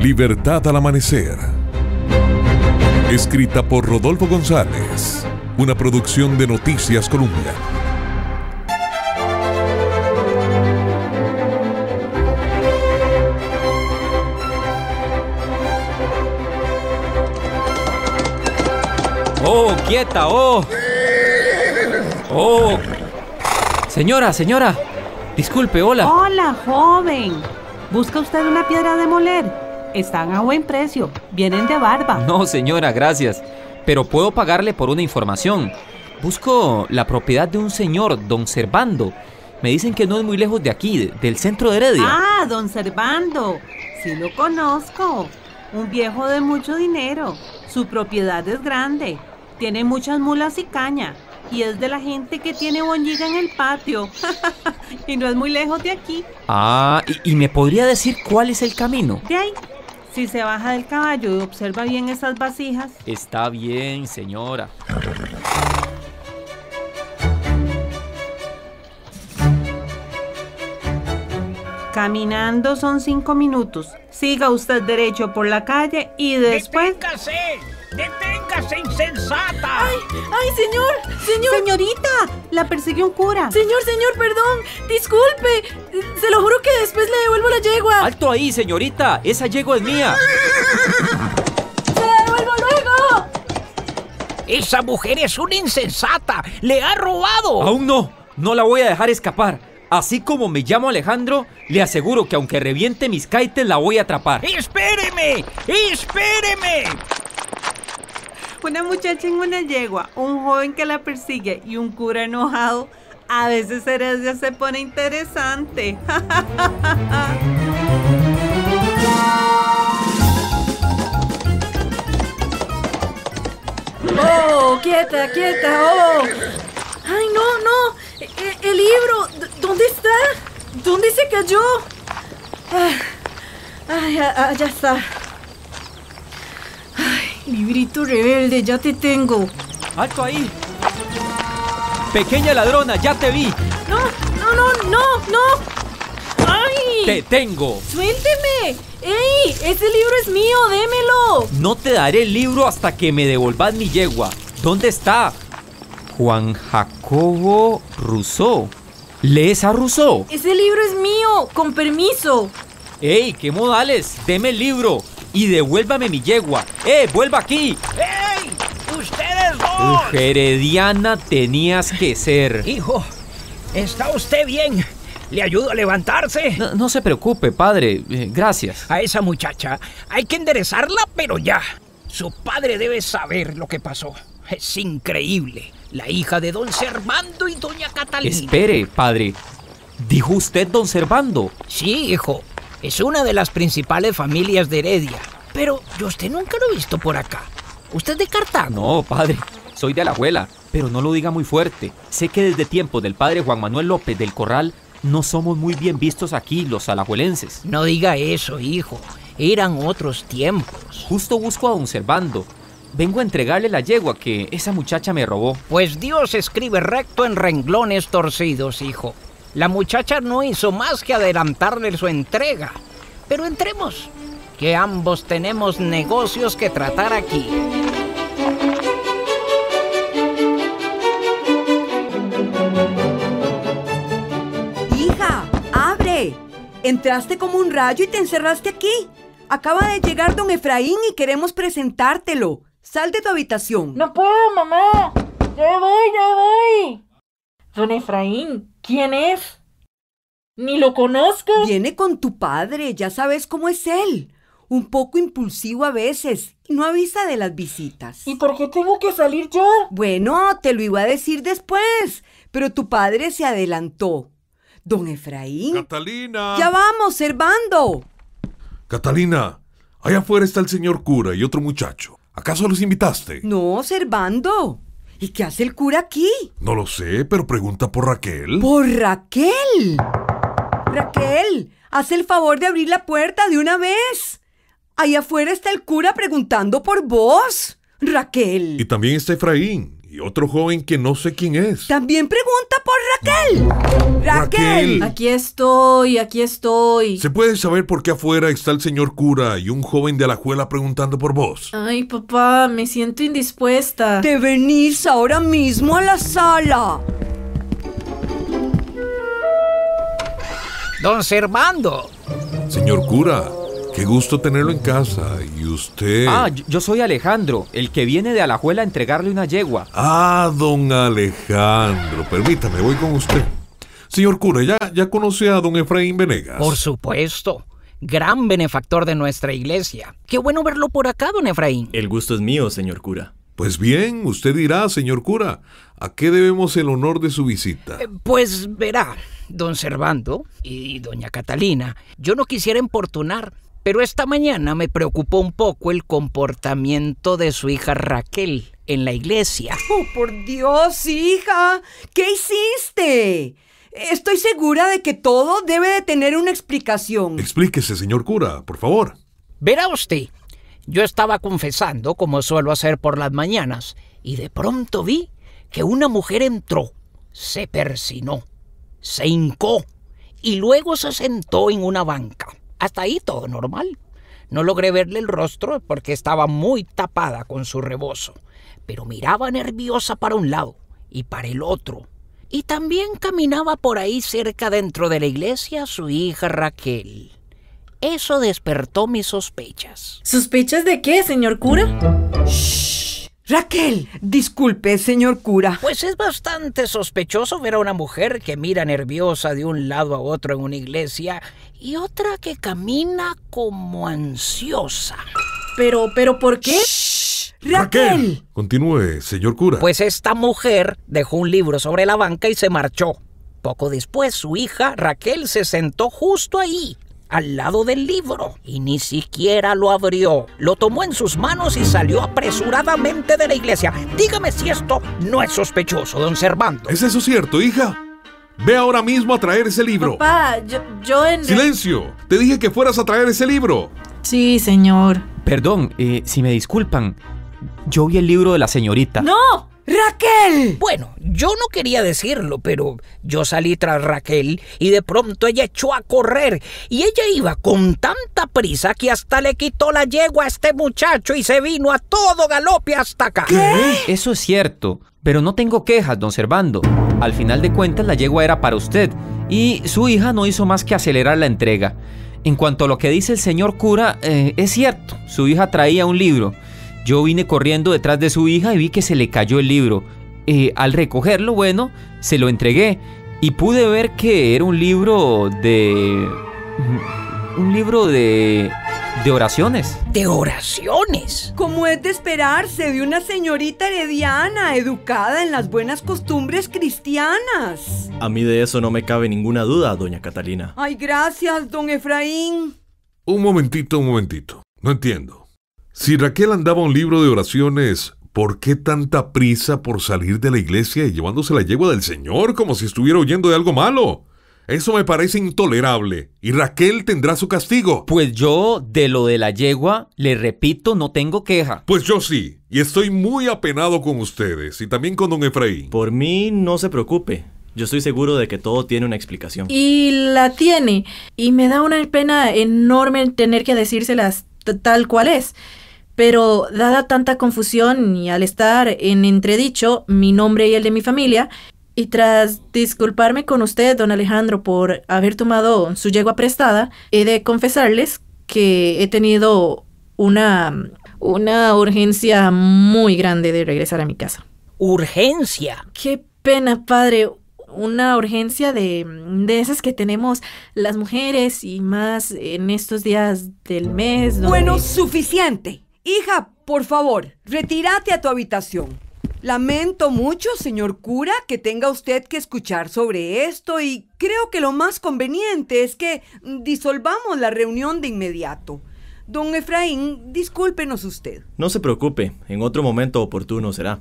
Libertad al amanecer. Escrita por Rodolfo González. Una producción de Noticias Colombia. Oh, quieta, oh. Oh. Señora, señora. Disculpe, hola. Hola, joven. ¿Busca usted una piedra de moler? Están a buen precio. Vienen de barba. No, señora, gracias. Pero puedo pagarle por una información. Busco la propiedad de un señor, don Servando. Me dicen que no es muy lejos de aquí, de- del centro de Heredia. Ah, don Servando. Sí lo conozco. Un viejo de mucho dinero. Su propiedad es grande. Tiene muchas mulas y caña. Y es de la gente que tiene boñiga en el patio. y no es muy lejos de aquí. Ah, ¿y, y me podría decir cuál es el camino? De ahí. Si se baja del caballo y observa bien esas vasijas. Está bien, señora. Caminando son cinco minutos. Siga usted derecho por la calle y después... ¡Deténgase! ¡Deténgase, insensata! ¡Ay, señor! ¡Señor! Señorita, la persiguió un cura. Señor, señor, perdón. Disculpe. Se lo juro que después le devuelvo la yegua. ¡Alto ahí, señorita! ¡Esa yegua es mía! ¡Se la devuelvo luego! ¡Esa mujer es una insensata! ¡Le ha robado! Aún no, no la voy a dejar escapar. Así como me llamo Alejandro, le aseguro que aunque reviente mis kaites, la voy a atrapar. ¡Espéreme! ¡Espéreme! Una muchacha en una yegua, un joven que la persigue y un cura enojado. A veces Heredia se pone interesante. ¡Oh, quieta, quieta! ¡Oh! ¡Ay, no, no! E- e- ¡El libro! ¿Dónde está? ¿Dónde se cayó? Ah, ¡Ay, ah, ya está! ¡Ay, librito rebelde, ya te tengo! ¡Alto ahí! Pequeña ladrona, ya te vi. ¡No, no, no, no, no! ¡Ay! Te tengo. ¡Suélteme! ¡Ey! ¡Ese libro es mío! ¡Démelo! No te daré el libro hasta que me devolvas mi yegua. ¿Dónde está? Juan Jacobo Rousseau. ¿Lees a Rousseau? ¡Ese libro es mío! ¡Con permiso! ¡Ey, qué modales! Deme el libro y devuélvame mi yegua. ¡Eh, vuelva aquí! ¡Ey! ¡Ustedes dos! Herediana tenías que ser. Hijo, ¿está usted bien? ¿Le ayudo a levantarse? No, no se preocupe, padre. Eh, gracias. A esa muchacha hay que enderezarla, pero ya. Su padre debe saber lo que pasó. Es increíble. La hija de don Servando y doña Catalina. Espere, padre. ¿Dijo usted don Servando? Sí, hijo. Es una de las principales familias de Heredia. Pero yo usted nunca lo he visto por acá. ¿Usted es de Cartago? No, padre. Soy de la abuela, pero no lo diga muy fuerte. Sé que desde tiempo del padre Juan Manuel López del Corral no somos muy bien vistos aquí los alajuelenses. No diga eso, hijo. Eran otros tiempos. Justo busco a don Servando. Vengo a entregarle la yegua que esa muchacha me robó. Pues Dios escribe recto en renglones torcidos, hijo. La muchacha no hizo más que adelantarle su entrega. Pero entremos, que ambos tenemos negocios que tratar aquí. Hija, abre. Entraste como un rayo y te encerraste aquí. Acaba de llegar don Efraín y queremos presentártelo. Sal de tu habitación. No puedo, mamá. Ya voy, ya voy. Don Efraín, ¿quién es? Ni lo conozco. Viene con tu padre, ya sabes cómo es él. Un poco impulsivo a veces y no avisa de las visitas. ¿Y por qué tengo que salir yo? Bueno, te lo iba a decir después, pero tu padre se adelantó. Don Efraín. Catalina. Ya vamos, Servando. Catalina, allá afuera está el señor cura y otro muchacho. ¿Acaso los invitaste? No, Servando. ¿Y qué hace el cura aquí? No lo sé, pero pregunta por Raquel. Por Raquel. Raquel, haz el favor de abrir la puerta de una vez. Ahí afuera está el cura preguntando por vos. Y Raquel. también está Efraín y otro joven que no sé quién es. También pregunta por Raquel. Raquel. Aquí estoy, aquí estoy. ¿Se puede saber por qué afuera está el señor cura y un joven de Alajuela preguntando por vos? Ay, papá, me siento indispuesta. Te venís ahora mismo a la sala. Don Servando. Señor cura, qué gusto tenerlo en casa. ¿Y usted? Ah, yo- soy Alejandro, el que viene de Alajuela a entregarle una yegua. Ah, don Alejandro. Permítame, voy con usted. Señor cura, ¿ya, ya conoce a don Efraín Venegas? Por supuesto. Gran benefactor de nuestra iglesia. Qué bueno verlo por acá, don Efraín. El gusto es mío, señor cura. Pues bien, usted dirá, señor cura, ¿a qué debemos el honor de su visita? Eh, Pues verá, don Servando y doña Catalina, yo no quisiera importunar, pero esta mañana me preocupó un poco el comportamiento de su hija Raquel en la iglesia. Oh, por Dios, hija. ¿Qué hiciste? Estoy segura de que todo debe de tener una explicación. Explíquese, señor cura, por favor. Verá usted, yo estaba confesando como suelo hacer por las mañanas y de pronto vi que una mujer entró, se persinó, se hincó y luego se sentó en una banca. Hasta ahí todo normal. No logré verle el rostro porque estaba muy tapada con su rebozo, pero miraba nerviosa para un lado y para el otro. Y también caminaba por ahí cerca dentro de la iglesia su hija Raquel. Eso despertó mis sospechas. ¿Sospechas de qué, señor cura? Raquel, disculpe, señor cura. Pues es bastante sospechoso ver a una mujer que mira nerviosa de un lado a otro en una iglesia y otra que camina como ansiosa. Pero, pero, ¿por qué? Raquel. Continúe, señor cura. Pues esta mujer dejó un libro sobre la banca y se marchó. Poco después su hija Raquel se sentó justo ahí, al lado del libro, y ni siquiera lo abrió. Lo tomó en sus manos y salió apresuradamente de la iglesia. Dígame si esto no es sospechoso, don Servando. ¿Es eso cierto, hija? Ve ahora mismo a traer ese libro. Papá, yo, yo en... Silencio. Te dije que fueras a traer ese libro. Sí, señor. Perdón, eh, si me disculpan, yo vi el libro de la señorita. ¡No! Raquel. Bueno, yo no quería decirlo, pero yo salí tras Raquel y de pronto ella echó a correr y ella iba con tanta prisa que hasta le quitó la yegua a este muchacho y se vino a todo galope hasta acá. Eso es cierto, pero no tengo quejas, don Servando. Al final de cuentas, la yegua era para usted y su hija no hizo más que acelerar la entrega. En cuanto a lo que dice el señor cura, eh, es cierto, su hija traía un libro. Yo vine corriendo detrás de su hija y vi que se le cayó el libro. Eh, al recogerlo, bueno, se lo entregué y pude ver que era un libro de... Un libro de... de oraciones. De oraciones. Como es de esperarse de una señorita herediana, educada en las buenas costumbres cristianas. A mí de eso no me cabe ninguna duda, doña Catalina. Ay, gracias, don Efraín. Un momentito, un momentito. No entiendo. Si Raquel andaba un libro de oraciones, ¿por qué tanta prisa por salir de la iglesia y llevándose la yegua del Señor como si estuviera huyendo de algo malo? Eso me parece intolerable. Y Raquel tendrá su castigo. Pues yo, de lo de la yegua, le repito, no tengo queja. Pues yo sí. Y estoy muy apenado con ustedes. Y también con don Efraín. Por mí, no se preocupe. Yo estoy seguro de que todo tiene una explicación. Y la tiene. Y me da una pena enorme tener que decírselas tal cual es. Pero dada tanta confusión y al estar en entredicho mi nombre y el de mi familia, y tras disculparme con usted, don Alejandro, por haber tomado su yegua prestada, he de confesarles que he tenido una, una urgencia muy grande de regresar a mi casa. Urgencia. Qué pena, padre. Una urgencia de, de esas que tenemos las mujeres y más en estos días del mes. donde- Bueno, suficiente. Hija, por favor, retírate a tu habitación. Lamento mucho, señor cura, que tenga usted que escuchar sobre esto y creo que lo más conveniente es que disolvamos la reunión de inmediato. Don Efraín, discúlpenos usted. No se preocupe, en otro momento oportuno será.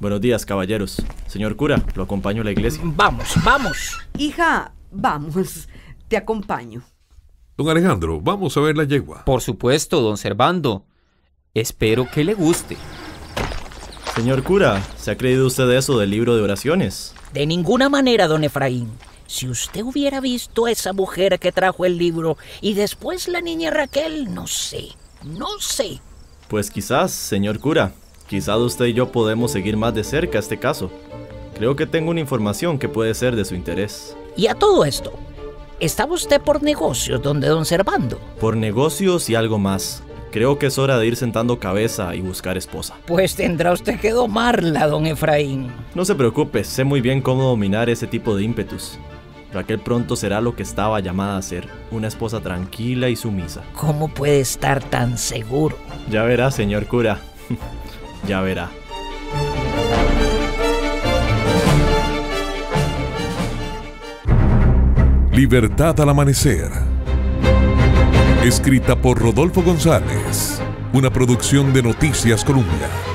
Buenos días, caballeros. Señor cura, lo acompaño a la iglesia. Vamos, vamos. Hija, vamos, te acompaño. Don Alejandro, vamos a ver la yegua. Por supuesto, don Servando. Espero que le guste. Señor cura, ¿se ha creído usted eso del libro de oraciones? De ninguna manera, don Efraín. Si usted hubiera visto a esa mujer que trajo el libro y después la niña Raquel, no sé, no sé. Pues quizás, señor cura, quizás usted y yo podemos seguir más de cerca este caso. Creo que tengo una información que puede ser de su interés. Y a todo esto, ¿estaba usted por negocios donde don Servando? Por negocios y algo más. Creo que es hora de ir sentando cabeza y buscar esposa. Pues tendrá usted que domarla, don Efraín. No se preocupe, sé muy bien cómo dominar ese tipo de ímpetus. Raquel pronto será lo que estaba llamada a ser, una esposa tranquila y sumisa. ¿Cómo puede estar tan seguro? Ya verá, señor cura. ya verá. Libertad al amanecer. Escrita por Rodolfo González. Una producción de Noticias Colombia.